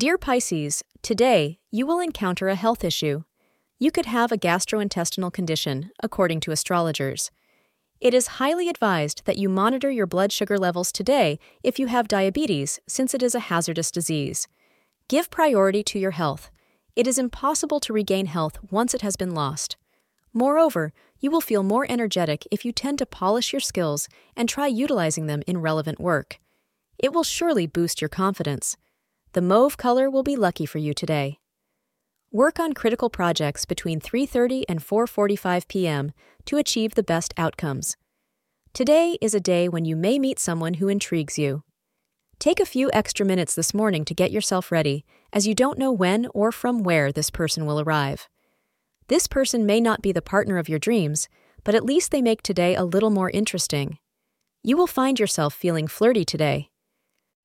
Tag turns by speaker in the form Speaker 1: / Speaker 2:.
Speaker 1: Dear Pisces, today you will encounter a health issue. You could have a gastrointestinal condition, according to astrologers. It is highly advised that you monitor your blood sugar levels today if you have diabetes, since it is a hazardous disease. Give priority to your health. It is impossible to regain health once it has been lost. Moreover, you will feel more energetic if you tend to polish your skills and try utilizing them in relevant work. It will surely boost your confidence. The mauve color will be lucky for you today. Work on critical projects between 3:30 and 4:45 p.m. to achieve the best outcomes. Today is a day when you may meet someone who intrigues you. Take a few extra minutes this morning to get yourself ready, as you don't know when or from where this person will arrive. This person may not be the partner of your dreams, but at least they make today a little more interesting. You will find yourself feeling flirty today.